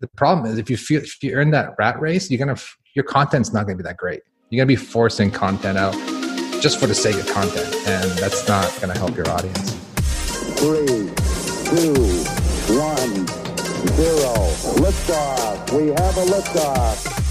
the problem is if you feel if you're in that rat race, you're gonna your content's not gonna be that great. You're gonna be forcing content out just for the sake of content, and that's not gonna help your audience. Three, two, one, zero. Liftoff. We have a liftoff.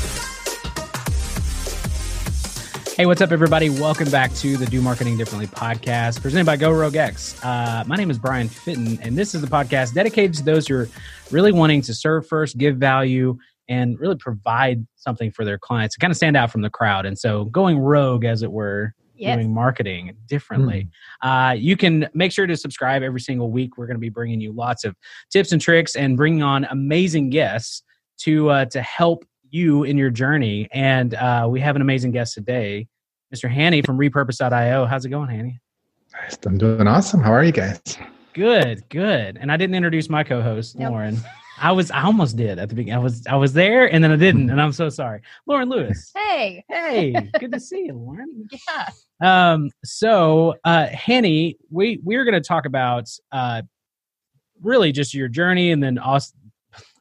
Hey, what's up, everybody? Welcome back to the Do Marketing Differently podcast presented by Go Rogue X. Uh, my name is Brian Fitton, and this is the podcast dedicated to those who are really wanting to serve first, give value, and really provide something for their clients to kind of stand out from the crowd. And so, going rogue, as it were, Yes. doing marketing differently. Uh, you can make sure to subscribe every single week. We're going to be bringing you lots of tips and tricks and bringing on amazing guests to uh, to help you in your journey. And uh, we have an amazing guest today, Mr. Hani from Repurpose.io. How's it going, Hani? I'm doing awesome. How are you guys? Good, good. And I didn't introduce my co-host, Nope. Lauren. I was I almost did at the beginning. I was I was there and then I didn't, and I'm so sorry. Lauren Lewis. Hey. Hey, good to see you, Lauren. Yeah. Um, so uh Henny, we we're gonna talk about uh really just your journey and then also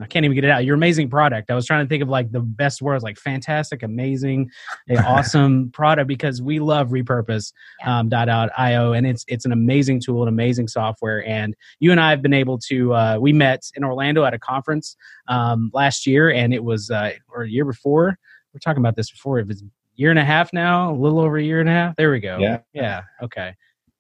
I can't even get it out. Your amazing product. I was trying to think of like the best words, like fantastic, amazing, awesome product because we love repurpose Yeah. um, dot out io and it's it's an amazing tool, an amazing software. And you and I have been able to uh, we met in Orlando at a conference um, last year, and it was uh, or a year before. We're talking about this before. It was year and a half now, a little over a year and a half. There we go. Yeah. Yeah. Okay.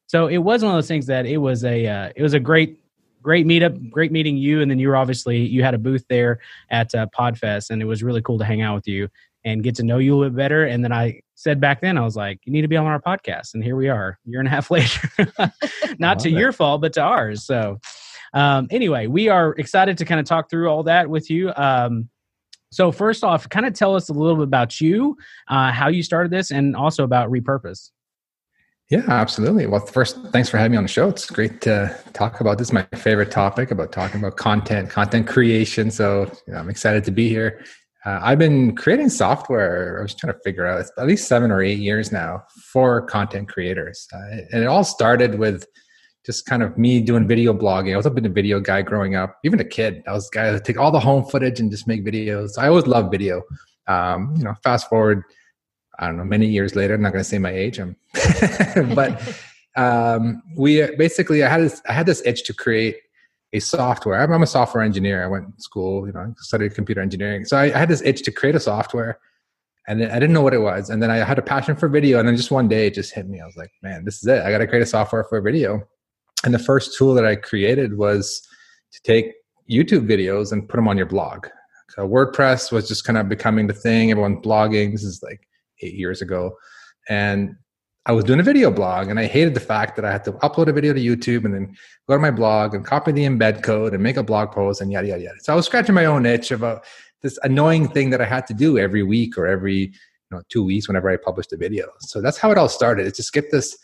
So it was one of those things that it was a uh, it was a great great meetup, great meeting you, and then you were obviously you had a booth there at uh, Podfest, and it was really cool to hang out with you and get to know you a little bit better. And then I said back then, I was like, you need to be on our podcast, and here we are, year and a half later. Not to it. your fault, but to ours. So um, anyway, we are excited to kind of talk through all that with you. Um, so first off, kind of tell us a little bit about you, uh, how you started this, and also about repurpose. Yeah, absolutely. Well, first, thanks for having me on the show. It's great to talk about this. Is my favorite topic about talking about content, content creation. So you know, I'm excited to be here. Uh, I've been creating software. I was trying to figure out at least seven or eight years now for content creators, uh, and it all started with just kind of me doing video blogging. I was a bit a video guy growing up, even a kid. I was a guy that take all the home footage and just make videos. I always loved video. Um, you know, fast forward I don't know, many years later. I'm not going to say my age. I'm, but um, we basically, I had this, I had this itch to create a software. I'm, I'm a software engineer. I went to school, you know, studied computer engineering. So I, I had this itch to create a software, and I didn't know what it was. And then I had a passion for video, and then just one day it just hit me. I was like, man, this is it. I got to create a software for video. And the first tool that I created was to take YouTube videos and put them on your blog. So WordPress was just kind of becoming the thing. Everyone's blogging. This is like eight years ago. And I was doing a video blog and I hated the fact that I had to upload a video to YouTube and then go to my blog and copy the embed code and make a blog post and yada, yada, yada. So I was scratching my own itch about this annoying thing that I had to do every week or every you know, two weeks whenever I published a video. So that's how it all started. It's just get this,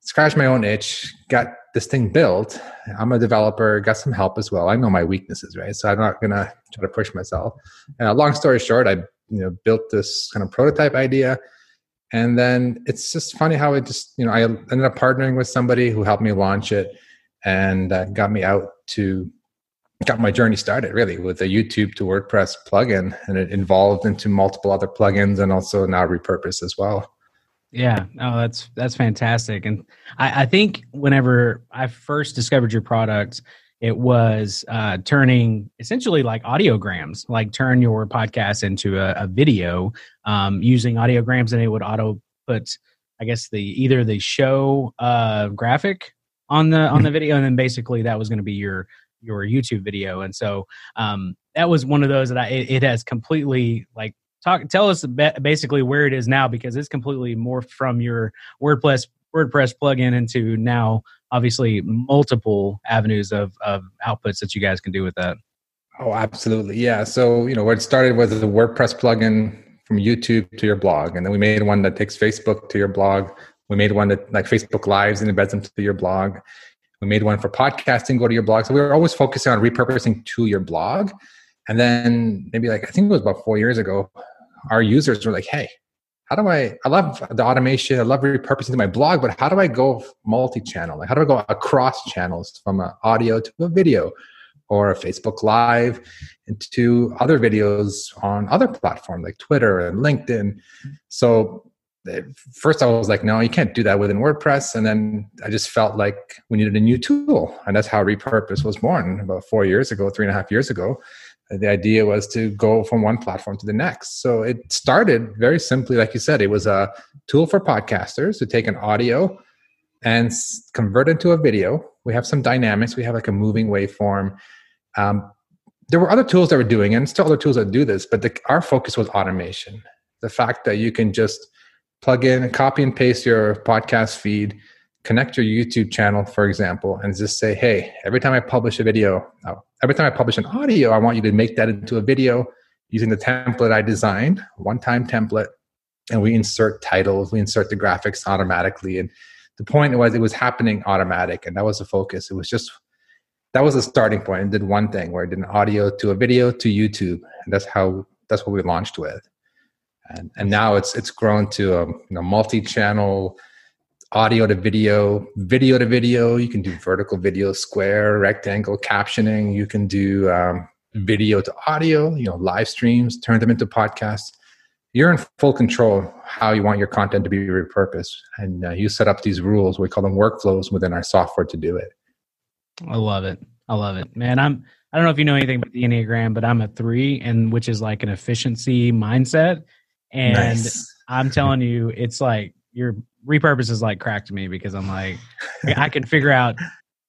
scratch my own itch, got this thing built. I'm a developer, got some help as well. I know my weaknesses, right? So I'm not gonna try to push myself. Uh, long story short, I you know built this kind of prototype idea, and then it's just funny how it just you know I ended up partnering with somebody who helped me launch it and uh, got me out to got my journey started really with a YouTube to WordPress plugin, and it evolved into multiple other plugins and also now repurpose as well. Yeah, oh, that's that's fantastic. And I, I think whenever I first discovered your product, it was uh, turning essentially like audiograms, like turn your podcast into a, a video um, using audiograms, and it would auto put, I guess the either the show uh, graphic on the on the video, and then basically that was going to be your your YouTube video. And so um, that was one of those that I it, it has completely like talk tell us basically where it is now because it's completely morphed from your WordPress WordPress plugin into now obviously multiple avenues of of outputs that you guys can do with that. Oh, absolutely. Yeah. So, you know, what started was the WordPress plugin from YouTube to your blog. And then we made one that takes Facebook to your blog. We made one that like Facebook Lives and embeds them to your blog. We made one for podcasting, go to your blog. So we were always focusing on repurposing to your blog. And then maybe like, I think it was about four years ago, our users were like, hey, how do I, I love the automation, I love repurposing my blog, but how do I go multi channel? Like, how do I go across channels from an audio to a video? or a Facebook Live into other videos on other platforms like Twitter and LinkedIn. So eh, first I was like, no, you can't do that within WordPress. And then I just felt like we needed a new tool. And that's how Repurpose was born about four years ago, three and a half years ago. The idea was to go from one platform to the next. So it started very simply, like you said, it was a tool for podcasters to take an audio and convert it into a video. We have some dynamics. We have like a moving waveform. Um, there were other tools that were doing, and still other tools that do this, but the, our focus was automation. The fact that you can just plug in, copy and paste your podcast feed, connect your YouTube channel, for example, and just say, hey, every time I publish a video, oh, every time I publish an audio, I want you to make that into a video using the template I designed, one time template, and we insert titles, we insert the graphics automatically. And the point was it was happening automatic, and that was the focus. It was just that was the starting point. It did one thing where it did an audio to a video to YouTube, and that's how that's what we launched with. And and now it's it's grown to a you know, multi-channel audio to video, video to video. You can do vertical video, square, rectangle, captioning. You can do um, video to audio. You know, live streams, turn them into podcasts. You're in full control how you want your content to be repurposed, and uh, you set up these rules. We call them workflows within our software to do it. I love it. I love it, man. I'm. I don't know if you know anything about the Enneagram, but I'm a three, and which is like an efficiency mindset. And nice. I'm telling you, it's like your repurpose is like crack to me because I'm like, I can figure out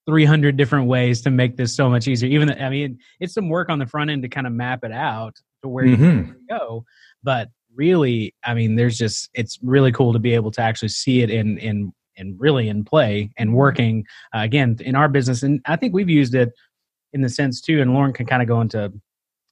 300 different ways to make this so much easier. Even, though, I mean, it's some work on the front end to kind of map it out to where mm-hmm. you go. But really, I mean, there's just, it's really cool to be able to actually see it in, in, and really in play and working uh, again in our business. And I think we've used it in the sense too, and Lauren can kind of go into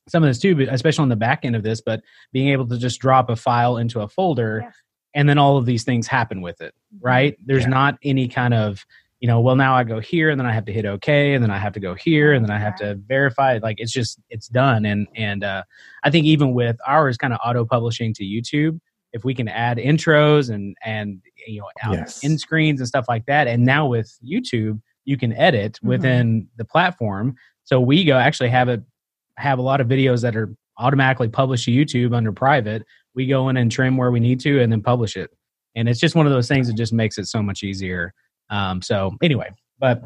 some of this too, but especially on the back end of this, but being able to just drop a file into a folder yeah. And then all of these things happen with it, mm-hmm. right? There's yeah. not any kind of, you know, well, now I go here and then I have to hit OK and then I have to go here and then I have to verify. Like it's just, it's done. And, and, uh, I think even with ours kind of auto publishing to YouTube, if we can add intros and, and, you know, yes. in screens and stuff like that. And now with YouTube, you can edit mm-hmm. within the platform. So we go actually have it have a lot of videos that are automatically published to YouTube under private. We go in and trim where we need to and then publish it. And it's just one of those things that just makes it so much easier. Um, so anyway, but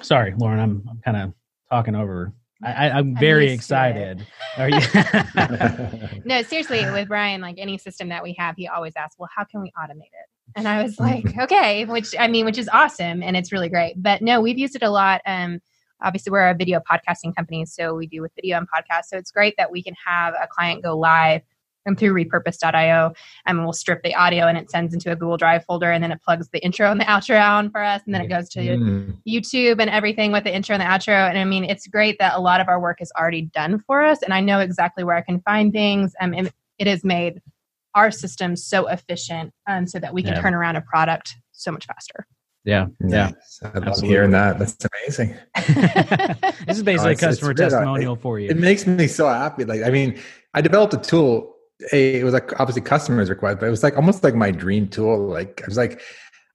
sorry, Lauren, I'm, I'm kind of talking over. I, am very excited. Are you? no, seriously, with Brian, like any system that we have, he always asks, "Well, how can we automate it?" And I was like, "Okay," which I mean, which is awesome, and it's really great. But no, we've used it a lot. Um, obviously we're a video podcasting company so we do with video and podcast so it's great that we can have a client go live and through repurpose.io and we'll strip the audio and it sends into a google drive folder and then it plugs the intro and the outro on for us and then it goes to mm. youtube and everything with the intro and the outro and i mean it's great that a lot of our work is already done for us and i know exactly where i can find things um, and it has made our system so efficient um, so that we can yeah. turn around a product so much faster yeah, yeah. I love hearing that. That's amazing. this is basically oh, a customer testimonial it, for you. It makes me so happy. Like, I mean, I developed a tool. A, it was like obviously customers required, but it was like almost like my dream tool. Like, I was like,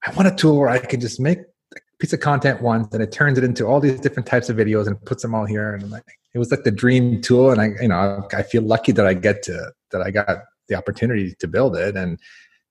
I want a tool where I can just make a piece of content once, and it turns it into all these different types of videos and puts them all here. And like, it was like the dream tool. And I, you know, I feel lucky that I get to that I got the opportunity to build it and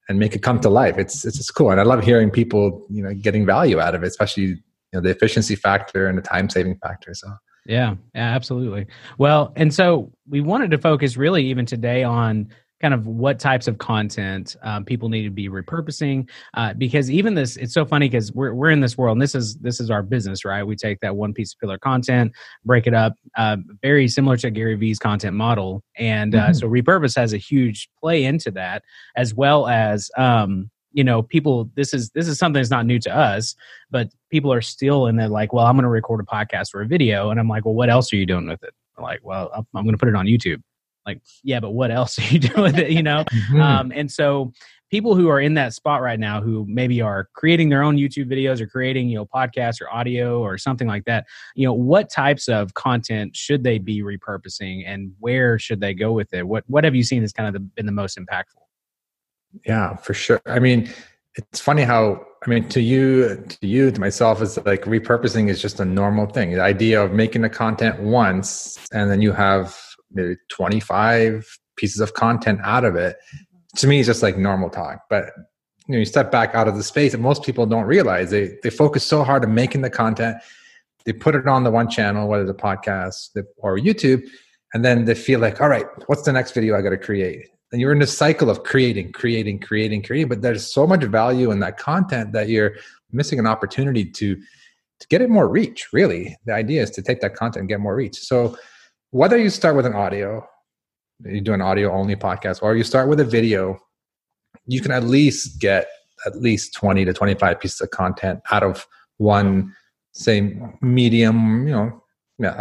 and make it come to life. It's it's just cool, and I love hearing people you know getting value out of it, especially you know the efficiency factor and the time saving factor. So yeah, yeah, absolutely. Well, and so we wanted to focus really even today on kind of what types of content um, people need to be repurposing uh, because even this it's so funny because we're, we're in this world and this is this is our business right we take that one piece of pillar content break it up uh, very similar to gary vee's content model and uh, mm-hmm. so repurpose has a huge play into that as well as um, you know people this is this is something that's not new to us but people are still in there like well i'm going to record a podcast or a video and i'm like well what else are you doing with it? I'm like well i'm, I'm going to put it on youtube. Like yeah but what else are you doing with it? You know? Mm-hmm. um, and so people who are in that spot right now who maybe are creating their own youtube videos or creating you know podcasts or audio or something like that you know what types of content should they be repurposing and where should they go with it? What what have you seen has kind of the, been the most impactful yeah for sure i mean it's funny how I mean, to you, to you, to myself, is like repurposing is just a normal thing. The idea of making the content once and then you have maybe 25 pieces of content out of it, to me, it's just like normal talk. But you know, you step back out of the space, and most people don't realize they they focus so hard on making the content, they put it on the one channel, whether it's a podcast or YouTube, and then they feel like, all right, what's the next video I got to create? And you're in a cycle of creating, creating, creating, creating. But there's so much value in that content that you're missing an opportunity to to get it more reach. Really, the idea is to take that content and get more reach. So whether you start with an audio, you do an audio only podcast, or you start with a video, you can at least get at least 20 to 25 pieces of content out of one say medium you know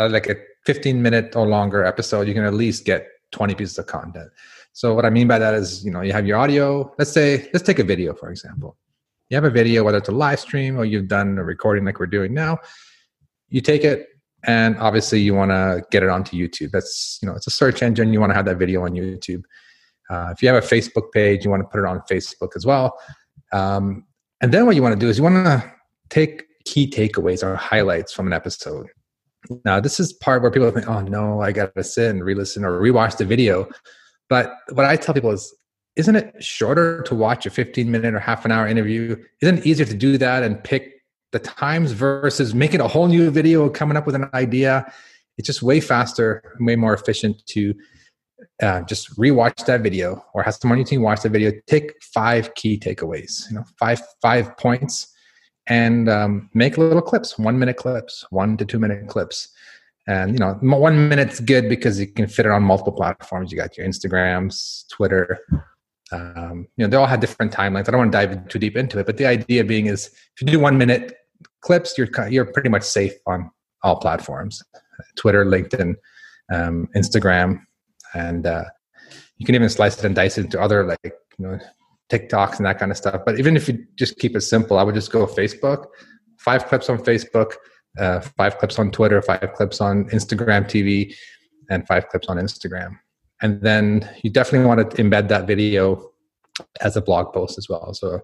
like a 15 minute or longer episode you can at least get 20 pieces of content so what I mean by that is, you know, you have your audio. Let's say, let's take a video for example. You have a video, whether it's a live stream or you've done a recording like we're doing now. You take it, and obviously you want to get it onto YouTube. That's you know, it's a search engine. You want to have that video on YouTube. Uh, if you have a Facebook page, you want to put it on Facebook as well. Um, and then what you want to do is you want to take key takeaways or highlights from an episode. Now, this is part where people think, "Oh no, I got to sit and re-listen or rewatch the video." But what I tell people is, isn't it shorter to watch a 15 minute or half an hour interview? Isn't it easier to do that and pick the times versus making a whole new video, coming up with an idea? It's just way faster, way more efficient to uh, just rewatch that video or have someone on your team watch the video. Take five key takeaways, you know, five five points, and um, make little clips, one minute clips, one to two minute clips and you know one minute's good because you can fit it on multiple platforms. You got your instagrams twitter um, you know they all have different timelines. I don't want to dive too deep into it but the idea being is if you do one minute clips you're you're pretty much safe on all platforms twitter linkedin um, instagram and uh, you can even slice it and dice it into other like you know tiktoks and that kind of stuff. But even if you just keep it simple i would just go facebook. Five clips on facebook uh, five clips on Twitter, five clips on Instagram TV, and five clips on Instagram. And then you definitely want to embed that video as a blog post as well. So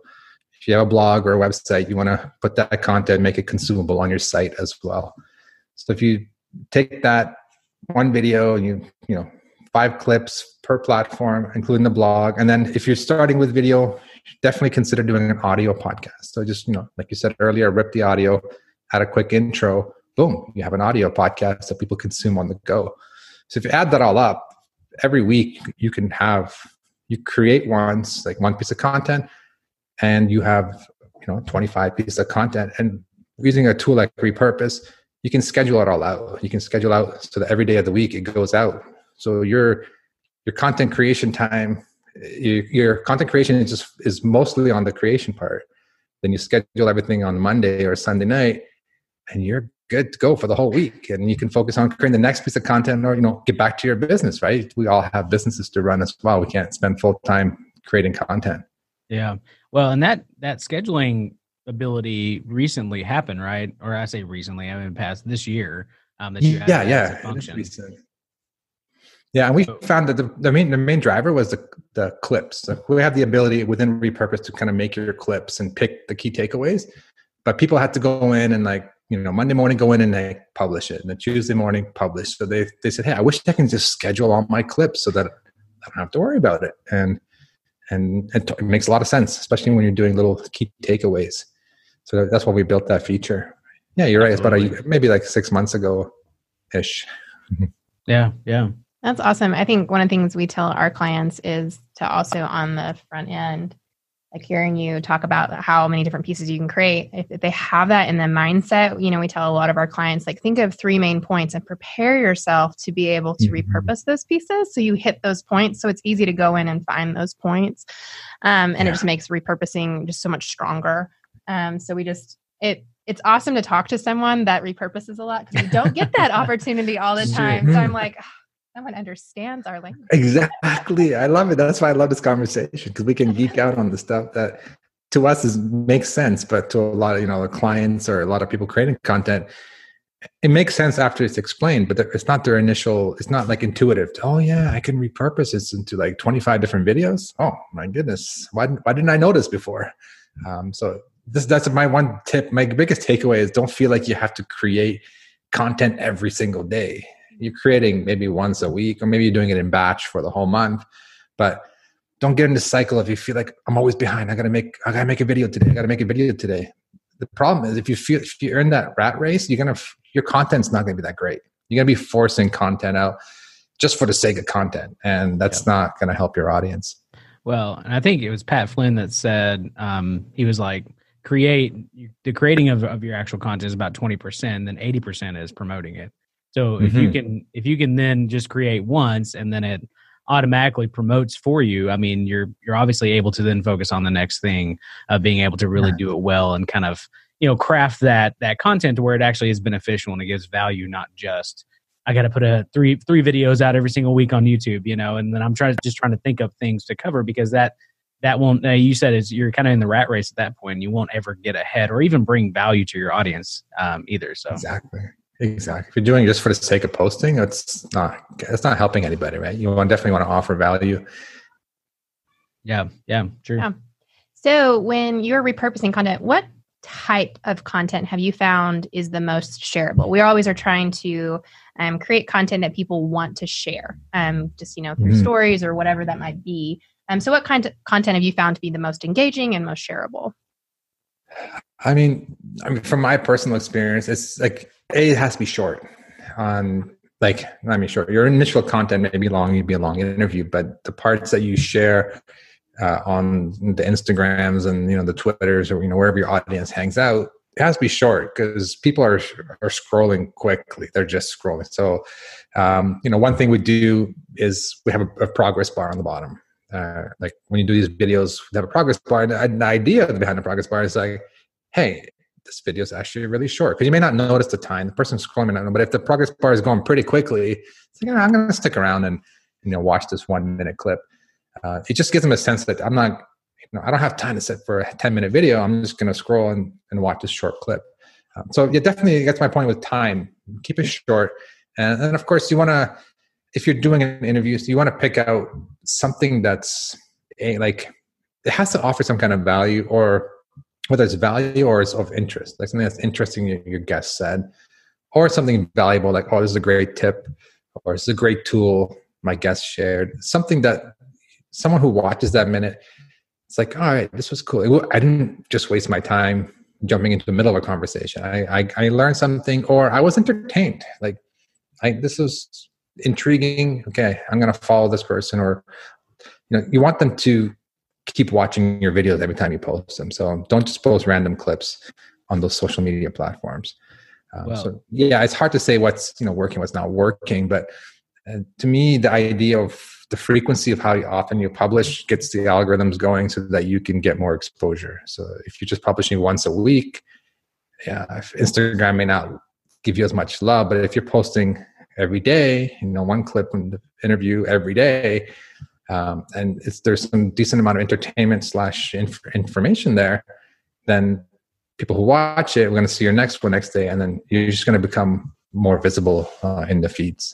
if you have a blog or a website, you want to put that content, make it consumable on your site as well. So if you take that one video, you you know five clips per platform, including the blog, and then if you're starting with video, definitely consider doing an audio podcast. So just you know, like you said earlier, rip the audio, add a quick intro, boom, you have an audio podcast that people consume on the go. So if you add that all up, every week you can have you create once like one piece of content and you have you know 25 pieces of content. And using a tool like repurpose you can schedule it all out. You can schedule out so that every day of the week it goes out. So your your content creation time your, content creation is just is mostly on the creation part. Then you schedule everything on monday or sunday night and you're good to go for the whole week and you can focus on creating the next piece of content or you know get back to your business right? We all have businesses to run as well. We can't spend full time creating content. Yeah. Well and that that scheduling ability recently happened right? Or i say recently i mean past this year um that you yeah yeah function. yeah and we found that the, the main the main driver was the the clips. So we have the ability within repurpose to kind of make your clips and pick the key takeaways but people had to go in and like you know monday morning go in and they publish it and then tuesday morning publish. So they they said hey i wish i can just schedule all my clips so that i don't have to worry about it. And and it makes a lot of sense especially when you're doing little key takeaways. So that's why we built that feature. Yeah you're right Absolutely. it's about a, maybe like six months ago ish. Yeah yeah. That's awesome. I think one of the things we tell our clients is to also on the front end like hearing you talk about how many different pieces you can create if, if, they have that in the mindset you know we tell a lot of our clients like think of three main points and prepare yourself to be able to mm-hmm. repurpose those pieces. So you hit those points so it's easy to go in and find those points um, and yeah. it just makes repurposing just so much stronger. Um, so we just it it's awesome to talk to someone that repurposes a lot because you don't get that opportunity all the time. so i'm like someone understands our language. Exactly. I love it. That's why I love this conversation because we can geek out on the stuff that to us is makes sense, but to a lot of you know the clients or a lot of people creating content, it makes sense after it's explained, but it's not their initial. It's not like intuitive. Oh yeah, I can repurpose this into like twenty five different videos. Oh my goodness, why why didn't I notice before? Um, so this that's my one tip. My biggest takeaway is don't feel like you have to create content every single day. You're creating maybe once a week, or maybe you're doing it in batch for the whole month. But don't get in the cycle if you feel like I'm always behind. I gotta make I gotta make a video today. I gotta make a video today. The problem is if you feel if you're in that rat race, you're gonna your content's not gonna be that great. You're gonna be forcing content out just for the sake of content, and that's not gonna help your audience. Well, and I think it was Pat Flynn that said um, he was like, create the creating of, of your actual content is about 20%, then 80% is promoting it. So mm-hmm. if you mm-hmm. can if you can then just create once and then it automatically promotes for you, I mean you're you're obviously able to then focus on the next thing of being able to really do it well and kind of you know craft that that content to where it actually is beneficial and it gives value, not just I got to put a three three videos out every single week on YouTube, you know, and then I'm trying just trying to think of things to cover because that that won't. Uh, you said is you're kind of in the rat race at that point. You won't ever get ahead or even bring value to your audience um, either. So exactly, exactly. If you're doing it just for the sake of posting, it's not it's not helping anybody, right? You want definitely want to offer value. Yeah, yeah, true. Yeah. So when you're repurposing content, what type of content have you found is the most shareable? We always are trying to um, create content that people want to share, um, just you know through mm. stories or whatever that might be. Um, so, what kind of content have you found to be the most engaging and most shareable? I mean, I mean, from my personal experience, it's like a it has to be short. On like, I mean, short. Your initial content may be long, you'd be a long interview, but the parts that you share uh, on the Instagrams and you know the Twitters or you know wherever your audience hangs out, it has to be short because people are are scrolling quickly. They're just scrolling. So, um, you know, one thing we do is we have a, a progress bar on the bottom. Uh, like when you do these videos, we have a progress bar. And the idea behind the progress bar is like, hey, this video is actually really short because you may not notice the time. The person scrolling may but if the progress bar is going pretty quickly, it's like, oh, I'm going to stick around and you know watch this one minute clip. Uh, it just gives them a sense that I'm not you know, I don't have time to sit for a 10 minute video. I'm just going to scroll and, and watch this short clip. Um, so yeah, definitely gets my point with time. Keep it short. And then of course you want to, if you're doing an interview, so you want to pick out something that's a, like, it has to offer some kind of value or whether it's value or it's of interest, like something that's interesting your, your guest said, or something valuable like, oh, this is a great tip, or this is a great tool my guest shared, something that someone who watches that minute it's like, all right, this was cool. I didn't just waste my time jumping into the middle of a conversation. I, I, I learned something or I was entertained. Like, I, this was intriguing. Okay, I'm going to follow this person or, you know, you want them to keep watching your videos every time you post them. So don't just post random clips on those social media platforms. Um, so yeah, it's hard to say what's, you know, working, what's not working, but uh, to me, the idea of the frequency of how often you publish gets the algorithms going so that you can get more exposure. So if you're just publishing once a week, yeah, Instagram may not give you as much love, but if you're posting every day, you know, one clip from the interview every day, um, and there's some decent amount of entertainment slash inf- information there, then people who watch it, we're going to see your next one next day, and then you're just going to become more visible uh, in the feeds.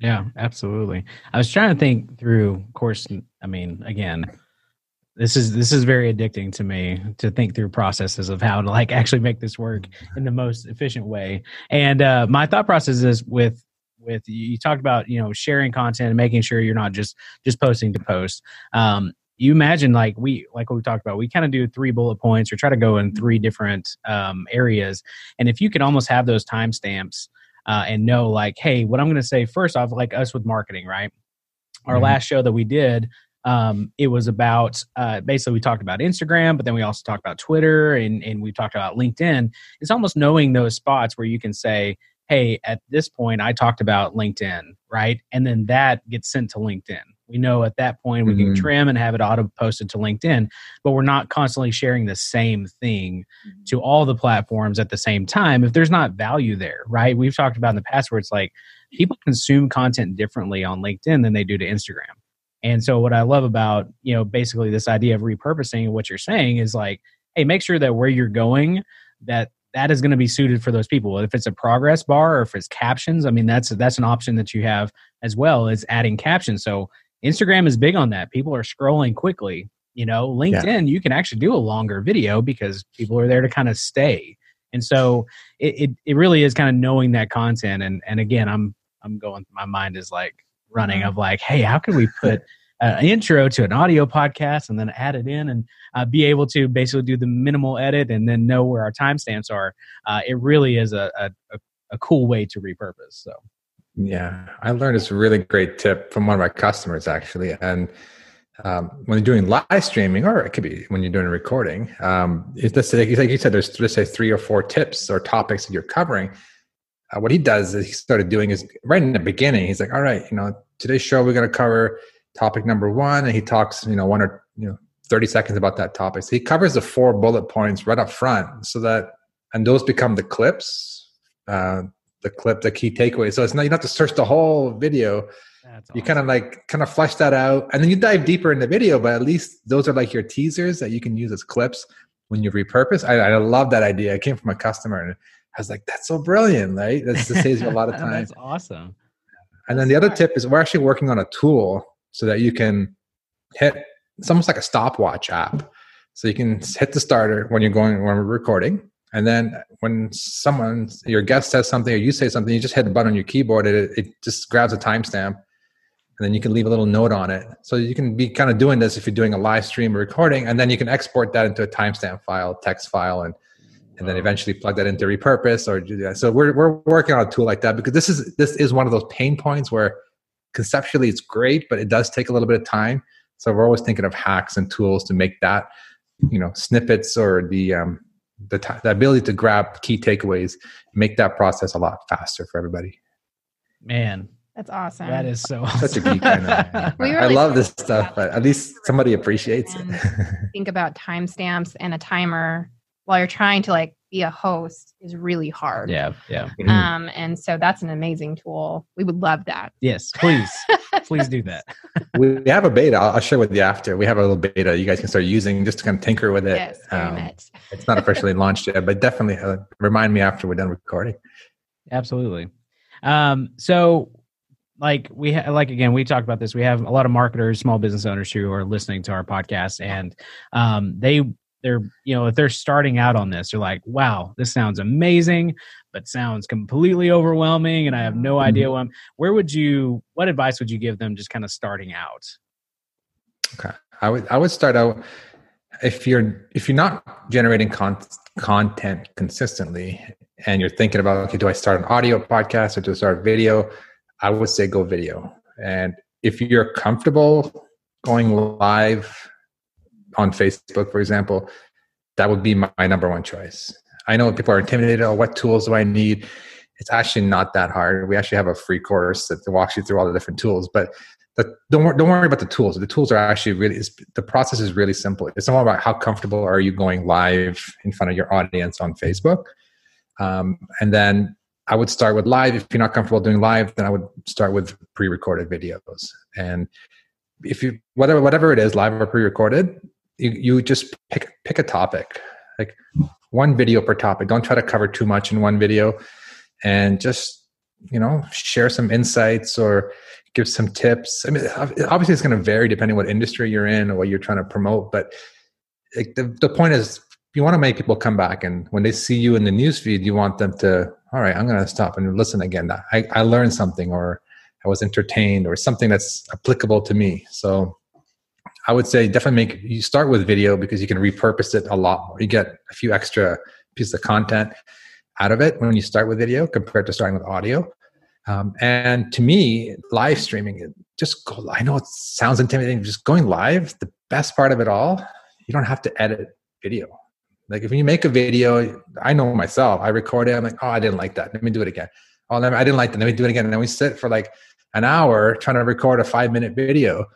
Yeah, absolutely. I was trying to think through, of course, I mean, again, this is this is very addicting to me to think through processes of how to like actually make this work in the most efficient way. And uh, my thought process is with with you talked about you know sharing content and making sure you're not just just posting to post. Um, you imagine like we like what we talked about we kind of do three bullet points or try to go in three different um, areas and if you could almost have those timestamps uh, and know like, hey, what I'm going to say first off, like us with marketing, right? Our mm-hmm. last show that we did, um, it was about uh, basically we talked about Instagram, but then we also talked about Twitter and, and we talked about LinkedIn. It's almost knowing those spots where you can say, hey, at this point, I talked about LinkedIn, right? And then that gets sent to LinkedIn. We know at that point we mm-hmm. can trim and have it auto posted to LinkedIn, but we're not constantly sharing the same thing mm-hmm. to all the platforms at the same time if there's not value there, right? We've talked about in the past where it's like people consume content differently on LinkedIn than they do to Instagram. And so what I love about, you know, basically this idea of repurposing what you're saying is like, hey, make sure that where you're going that that is going to be suited for those people. If it's a progress bar or if it's captions, I mean that's that's an option that you have as well as adding captions. So Instagram is big on that. People are scrolling quickly. You know, LinkedIn, you can actually do a longer video because people are there to kind of stay. And so it, it, it really is kind of knowing that content. And and again, I'm I'm going my mind is like running uh-huh. of like, hey, how can we put an intro to an audio podcast and then add it in and uh, be able to basically do the minimal edit and then know where our timestamps are. Uh, it really is a, a, a cool way to repurpose. So. Yeah, I learned this really great tip from one of my customers actually, and um, when you're doing live streaming, or it could be when you're doing a recording, um, it's just like, like you said, there's let's say three or four tips or topics that you're covering. Uh, what he does is he started doing is right in the beginning. He's like, "All right, you know, today's show we're going to cover topic number one," and he talks, you know, one or you know, thirty seconds about that topic. So he covers the four bullet points right up front, so that and those become the clips, uh, the clip, the key takeaway. So it's not you don't have to search the whole video. That's you kind of like kind of flesh that out and then you dive deeper in the video but at least those are like your teasers that you can use as clips when you repurpose. I, I love that idea. It came from a customer and i was like that's so brilliant right? That saves you a lot of time. that's awesome. And then the other tip is we're actually working on a tool so that you can hit it's almost like a stopwatch app so you can hit the starter when you're going when we're recording and then when someone your guest says something or you say something you just hit the button on your keyboard it, it just grabs a timestamp and then you can leave a little note on it. So you can be kind of doing this if you're doing a live stream or recording, and then you can export that into a timestamp file, text file, and and then eventually plug that into repurpose or do that. So we're we're working on a tool like that because this is this is one of those pain points where conceptually it's great, but it does take a little bit of time. So we're always thinking of hacks and tools to make that, you know, snippets or the um, the, t- the ability to grab key takeaways, make that process a lot faster for everybody. Man, that's awesome. That is so such a geek. I know. really I love this stuff, but at least somebody appreciates it. think about timestamps and a timer while you're trying to like be a host is really hard. Yeah, yeah. Mm-hmm. Um, and so that's an amazing tool. We would love that. Yes, please, please do that. we have a beta. I'll, I'll, share with you after. We have a little beta you guys can start using just to kind of tinker with it. Yes, very um, much. it's not officially launched yet, but definitely uh, remind me after we're done recording. Absolutely. Um, so like we ha- like again we talked about this we have a lot of marketers small business owners who are listening to our podcast and um, they they're you know if they're starting out on this they're like wow this sounds amazing but sounds completely overwhelming and i have no idea mm-hmm. what where would you what advice would you give them just kind of starting out okay i would i would start out if you're if you're not generating con- content consistently and you're thinking about okay do i start an audio podcast or do i start video I would say go video. And if you're comfortable going live on Facebook, for example, that would be my, my number one choice. I know people are intimidated. Oh, what tools do I need? It's actually not that hard. We actually have a free course that walks you through all the different tools. But the, don't don't worry about the tools. The tools are actually really the process is really simple. It's all about how comfortable are you going live in front of your audience on Facebook, um, and then I would start with live. If you're not comfortable doing live, then I would start with pre-recorded videos. And if you whatever whatever it is, live or pre-recorded, you, you just pick pick a topic, like one video per topic. Don't try to cover too much in one video, and just you know share some insights or give some tips. I mean, obviously it's going to vary depending what industry you're in or what you're trying to promote, but like the the point is you want to make people come back and when they see you in the newsfeed, you want them to all right, I'm going to stop and listen again. I, I learned something or I was entertained or something that's applicable to me. So I would say definitely make you start with video because you can repurpose it a lot more. You get a few extra pieces of content out of it when you start with video compared to starting with audio. Um, and to me, live streaming, just go. I know it sounds intimidating. Just going live, the best part of it all, you don't have to edit video. Like if you make a video, I know myself, I record it, I'm like, oh, I didn't like that. Let me do it again. Oh, I didn't like that. Let me do it again. And then we sit for like an hour trying to record a five minute video.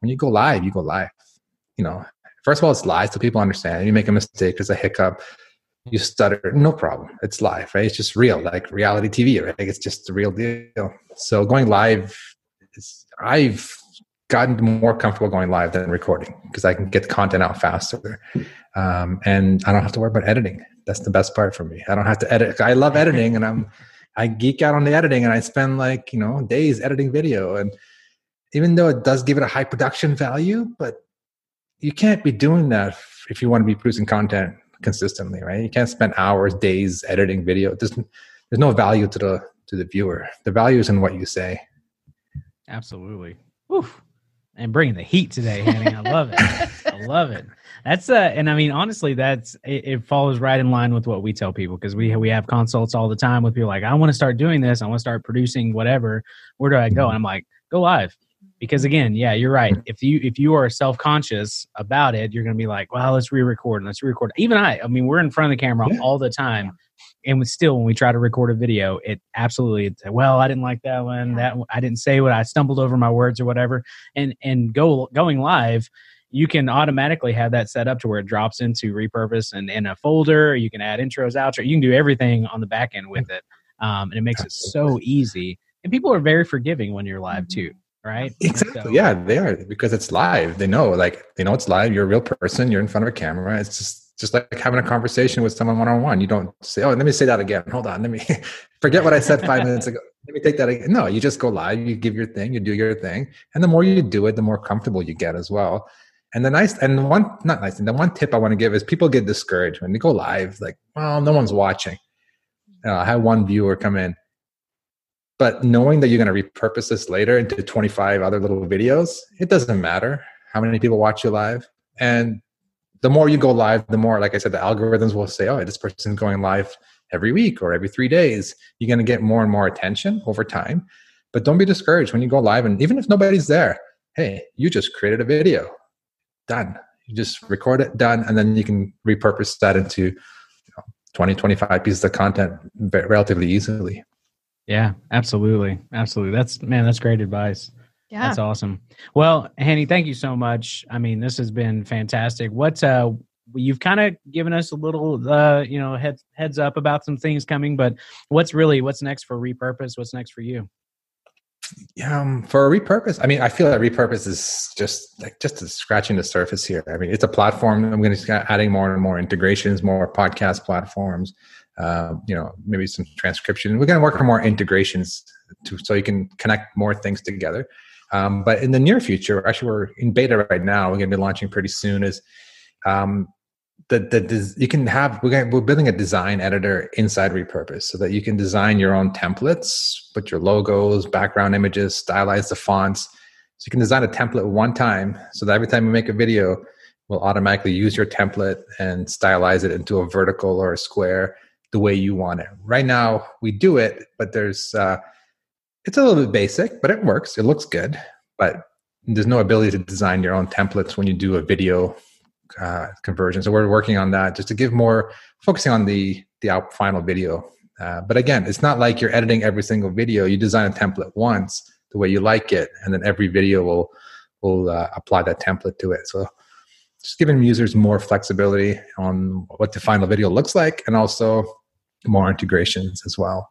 When you go live, you go live. You know, first of all, it's live so people understand. You make a mistake, there's a hiccup, you stutter, no problem. It's live, right? It's just real, like reality TV, right? It's just the real deal. So going live, is, I've gotten more comfortable going live than recording because I can get the content out faster. Um, and I don't have to worry about editing. That's the best part for me. I don't have to edit. I love editing and I'm, I geek out on the editing and I spend like, you know, days editing video. And even though it does give it a high production value, but you can't be doing that if you want to be producing content consistently, right? You can't spend hours, days editing video. There's there's no value to the to the viewer. The value is in what you say. Absolutely. Oof. And bringing the heat today, Hani. I love it. I love it. That's uh, and I mean honestly, that's it, it follows right in line with what we tell people because we we have consults all the time with people like I want to start doing this, I want to start producing whatever. Where do I go? And I'm like, go live because again yeah you're right. If you if you are self-conscious about it you're going to be like well let's re-record and let's re-record. Even i i mean we're in front of the camera yeah. all the time and with still when we try to record a video it absolutely well i didn't like that one that i didn't say what i stumbled over my words or whatever. And and go going live you can automatically have that set up to where it drops into repurpose and in a folder. You can add intros outro you can do everything on the back end with it um, and it makes it so easy. And people are very forgiving when you're live too right? Exactly. So, yeah, they are because it's live. They know, like they know it's live. You're a real person. You're in front of a camera. It's just just like having a conversation with someone one on one. You don't say, "Oh, let me say that again." Hold on, let me forget what I said five minutes ago. Let me take that again. No, you just go live. You give your thing. You do your thing, and the more you do it, the more comfortable you get as well. And the nice and the one not nice and the one tip I want to give is people get discouraged when they go live. Like, well, no one's watching. Uh, I had one viewer come in but knowing that you're going to repurpose this later into 25 other little videos, it doesn't matter how many people watch you live. And the more you go live, the more, like I said, the algorithms will say, oh, this person's going live every week or every three days. You're going to get more and more attention over time. But don't be discouraged when you go live. And even if nobody's there, hey, you just created a video. Done. You just record it, done. And then you can repurpose that into you know, 20, 25 pieces of content relatively easily. Yeah, absolutely. Absolutely. That's man, that's great advice. Yeah. That's awesome. Well, Hani, thank you so much. I mean, this has been fantastic. What uh you've kind of given us a little uh, you know, heads heads up about some things coming, but what's really what's next for repurpose? What's next for you? um, for a repurpose, I mean, I feel that repurpose is just like just scratching the surface here. I mean, it's a platform. I'm going to start adding more and more integrations, more podcast platforms. Uh, you know, maybe some transcription. We're going to work on more integrations to, so you can connect more things together. Um, but in the near future, actually, we're in beta right now. We're going to be launching pretty soon. Is um, the, the you can have we're, we're building a design editor inside repurpose so that you can design your own templates put your logos background images stylize the fonts so you can design a template one time so that every time you make a video we'll automatically use your template and stylize it into a vertical or a square the way you want it right now we do it but there's uh, it's a little bit basic but it works it looks good but there's no ability to design your own templates when you do a video uh, conversion. So we're working on that just to give more focusing on the the final video. Uh, but again, it's not like you're editing every single video. You design a template once the way you like it, and then every video will will uh, apply that template to it. So just giving users more flexibility on what the final video looks like, and also more integrations as well.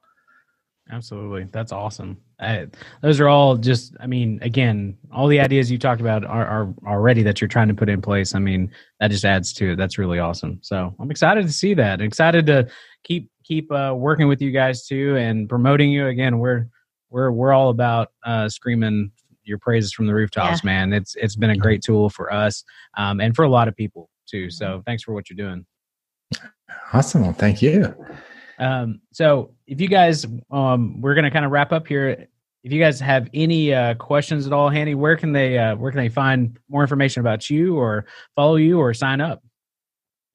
Absolutely. That's awesome. I, those are all just, I mean, again, all the ideas you talked about are, are already that you're trying to put in place. I mean, that just adds to it. That's really awesome. So I'm excited to see that. Excited to keep, keep uh, working with you guys too and promoting you again. We're, we're, we're all about uh, screaming your praises from the rooftops, yeah. man. It's, it's been a great tool for us um, and for a lot of people too. So thanks for what you're doing. Awesome. Well, thank you. Um, so if you guys, um, we're going to kind of wrap up here. If you guys have any uh, questions at all, Hani, where can they uh, where can they find more information about you or follow you or sign up?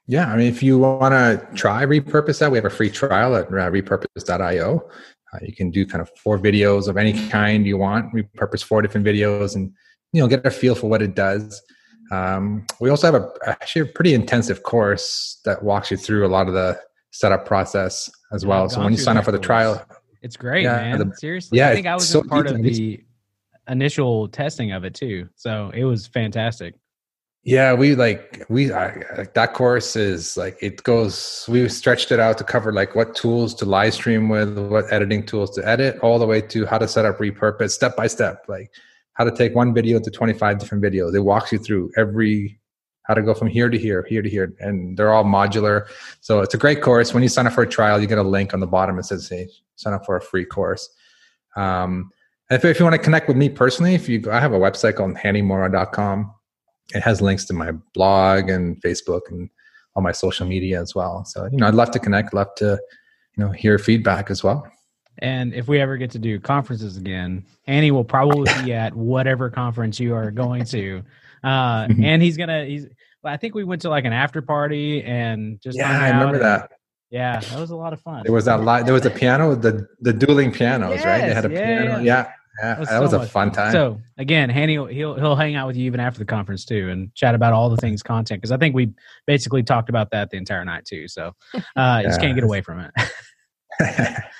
Yeah, I mean, if you want to try repurpose that, we have a free trial at uh, repurpose.io. Uh, you can do kind of four videos of any kind you want, repurpose four different videos, and you know get a feel for what it does. Um, we also have a actually a pretty intensive course that walks you through a lot of the setup process as well. So when you sign up for the trial, it's great, yeah, man. The, Seriously, yeah, I think I was so part of the initial testing of it too. So it was fantastic. Yeah, we like we like that course is like it goes. We stretched it out to cover like what tools to live stream with, what editing tools to edit, all the way to how to set up repurpose step by step, like how to take one video to twenty five different videos. It walks you through every how to go from here to here, here to here, and they're all modular. So it's a great course. When you sign up for a trial, you get a link on the bottom that says, "Hey, sign up for a free course." Um, if, if you want to connect with me personally, if you, I have a website called hanimourra.com. it has links to my blog and Facebook and all my social media as well. So you know, I'd love to connect, love to you know hear feedback as well. And if we ever get to do conferences again, Annie will probably be at whatever conference you are going to. Uh, Mhm. and he's gonna. He's. I think we went to like an after party and just. Yeah, I remember and- that. Yeah, that was a lot of fun. There was that lot. There was a piano, the the dueling pianos, right? They had a yeah, piano. yeah. Yeah, yeah. was that so was a fun time. So again, Hani, he'll he'll hang out with you even after the conference too, and chat about all the things content because I think we basically talked about that the entire night too. So uh, you just can't get away from it.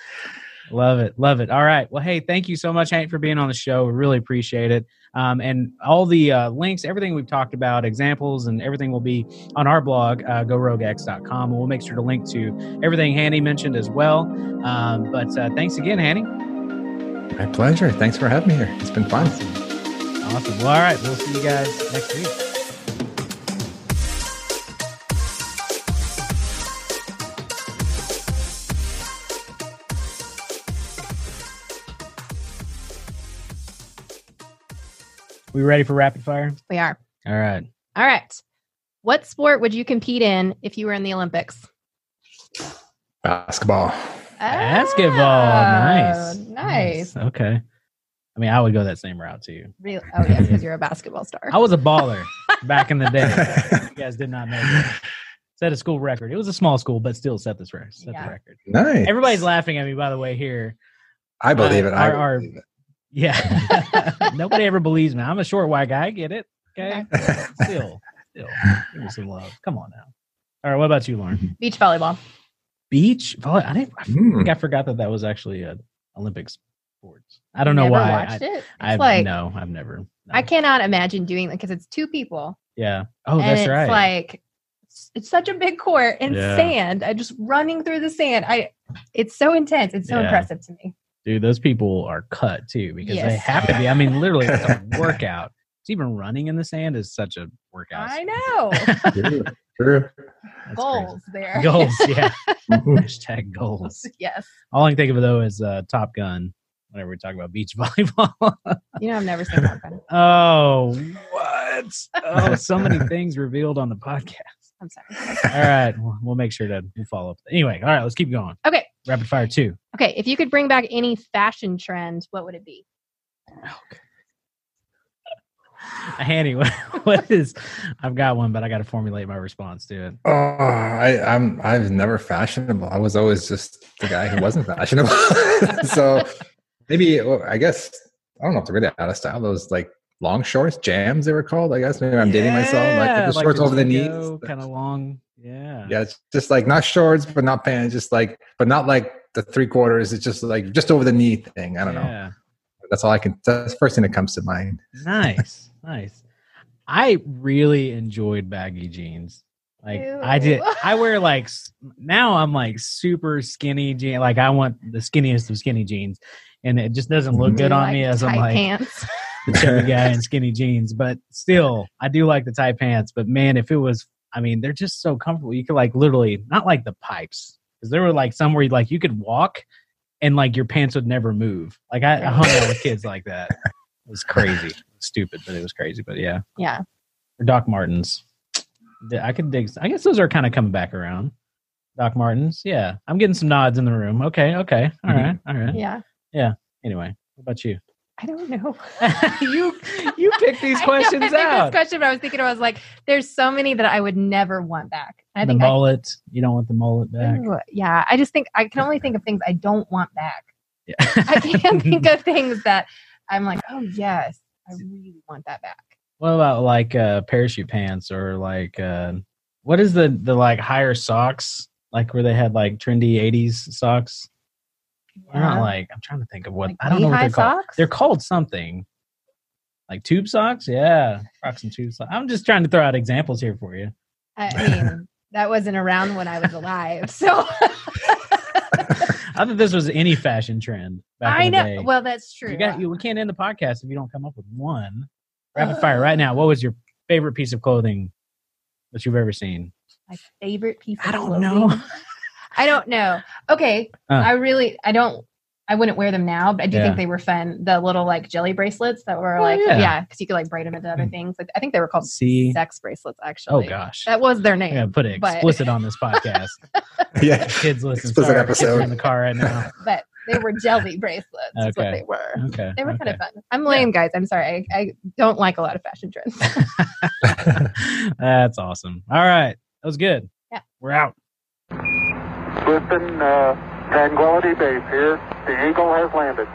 love it, love it. All right, well, hey, thank you so much, Hank, for being on the show. We really appreciate it. Um, and all the uh, links, everything we've talked about, examples, and everything will be on our blog, uh, goroguex.com. And we'll make sure to link to everything Hani mentioned as well. Um, but uh, thanks again, Hani. My pleasure. Thanks for having me here. It's been fun. Awesome. Well, all right. We'll see you guys next week. We ready for rapid fire? We are. All right. All right. What sport would you compete in if you were in the Olympics? Basketball. Basketball. Oh, Nice. Nice. Okay. I mean, I would go that same route too. Really? Oh, yes, because you're a basketball star. I was a baller back in the day. You guys did not know that. Set a school record. It was a small school, but still set this record. Set Yeah. the record. nice. Everybody's laughing at me, by the way, here. I believe uh, it. I our- our- believe Yeah. Nobody ever believes me. I'm a short white guy. I get it. Okay. it. Still, still, give me some love. Come on now. All right. What about you, Lauren? Beach volleyball. Beach volleyball. I didn't. I Hmm. think I forgot that that was actually an Olympic sports. I don't know Never why. Watched I, it. It's I've like no. I've never. no. I cannot imagine doing that because it's two people. Yeah. Oh, and that's it's right. like it's- it's such a big court and Yeah. sand. I just running through the sand. I it's so intense. It's so Yeah. impressive to me. Dude, those people are cut too because they have to be. I mean, literally, it's a workout. It's even running in the sand is such a workout. I know. True. True. That's Goals there. Goals, yeah. Hashtag goals. yes. All I can think of though is uh, Top Gun. Whenever we talk about beach volleyball. You know, I've never seen Top Gun. oh, what? Oh, so many things revealed on the podcast. I'm sorry. All right, we'll, we'll make sure to we'll follow up. Anyway, all right, let's keep going. Okay. Rapid fire two. Okay. If you could bring back any fashion trend, what would it be? Hani, what, what is? I've got one, but I got to formulate my response to it. Oh, I, I'm I've never fashionable. I was always just the guy who wasn't fashionable. so maybe well, I guess I don't know if they're really out of style. Those like long shorts, jams they were called. I guess maybe I'm dating myself. Like the shorts over the knees. kind of long. Yeah. Yeah, it's just like not shorts, but not pants. Just like, but not like the three quarters. It's just like just over the knee thing. I don't know. That's all I can. That's the first thing that comes to mind. Nice, nice. I really enjoyed baggy jeans. Like I did. I wear like now I'm like super skinny jeans. Like I want the skinniest of skinny jeans, and it just doesn't look good on like me as I'm like pants. the chubby guy in skinny jeans. But still, I do like the tight pants. But man, if it was, I mean, they're just so comfortable. You could like literally not like the pipes because there were like some where like you could walk and like your pants would never move. Like I, I hung out with kids like that. It was crazy, stupid, but it was crazy. But yeah, Yeah. or Doc Martens. I could dig. I guess those are kind of coming back around. Doc Martens. Yeah, I'm getting some nods in the room. Okay, okay, all Mhm. right, all right. Yeah, yeah. Anyway, what about you? I don't know. you you pick these I know, questions I out. This question, but I was thinking, I was like, there's so many that I would never want back. I the think I, mullet. you don't want the mullet back. Ooh, yeah, I just think I can only think of things I don't want back. Yeah. I can't think of things that I'm like, oh yes, I really want that back. What about like uh, parachute pants or like uh, what is the the like higher socks? Like where they had like trendy '80s socks. They're not like I'm trying to think of what Like I don't know what they're called. socks? They're called something. Like tube socks, yeah, rock and tube socks. I'm just trying to throw out examples here for you. I mean, that wasn't around when I was alive, so I thought this was any fashion trend. Back I know. Well, that's true. you got you. We can't end the podcast if you don't come up with one. Rapid fire right now. What was your favorite piece of clothing that you've ever seen? My favorite piece. Of I don't clothing. know. I don't know. Okay, Uh. I really, I don't I wouldn't wear them now, but I do Yeah. think they were fun. The little like jelly bracelets that were Oh, like, yeah. yeah, because you could like braid them into other Mm. things. Like, I think they were called See, sex bracelets. actually. oh Actually, gosh, that was their name. gotta put it but- explicit on this podcast. yeah. Kids listen. Explicit Sorry, episode. kids are in the car right now. But they were jelly bracelets. Is what they were. Okay, They were okay. kind of fun. I'm lame, guys. I'm sorry. I, I don't like a lot of fashion trends. That's awesome. All right, that was good. Yeah. we're out. Houston, uh, Tranquility Base here. The Eagle has landed.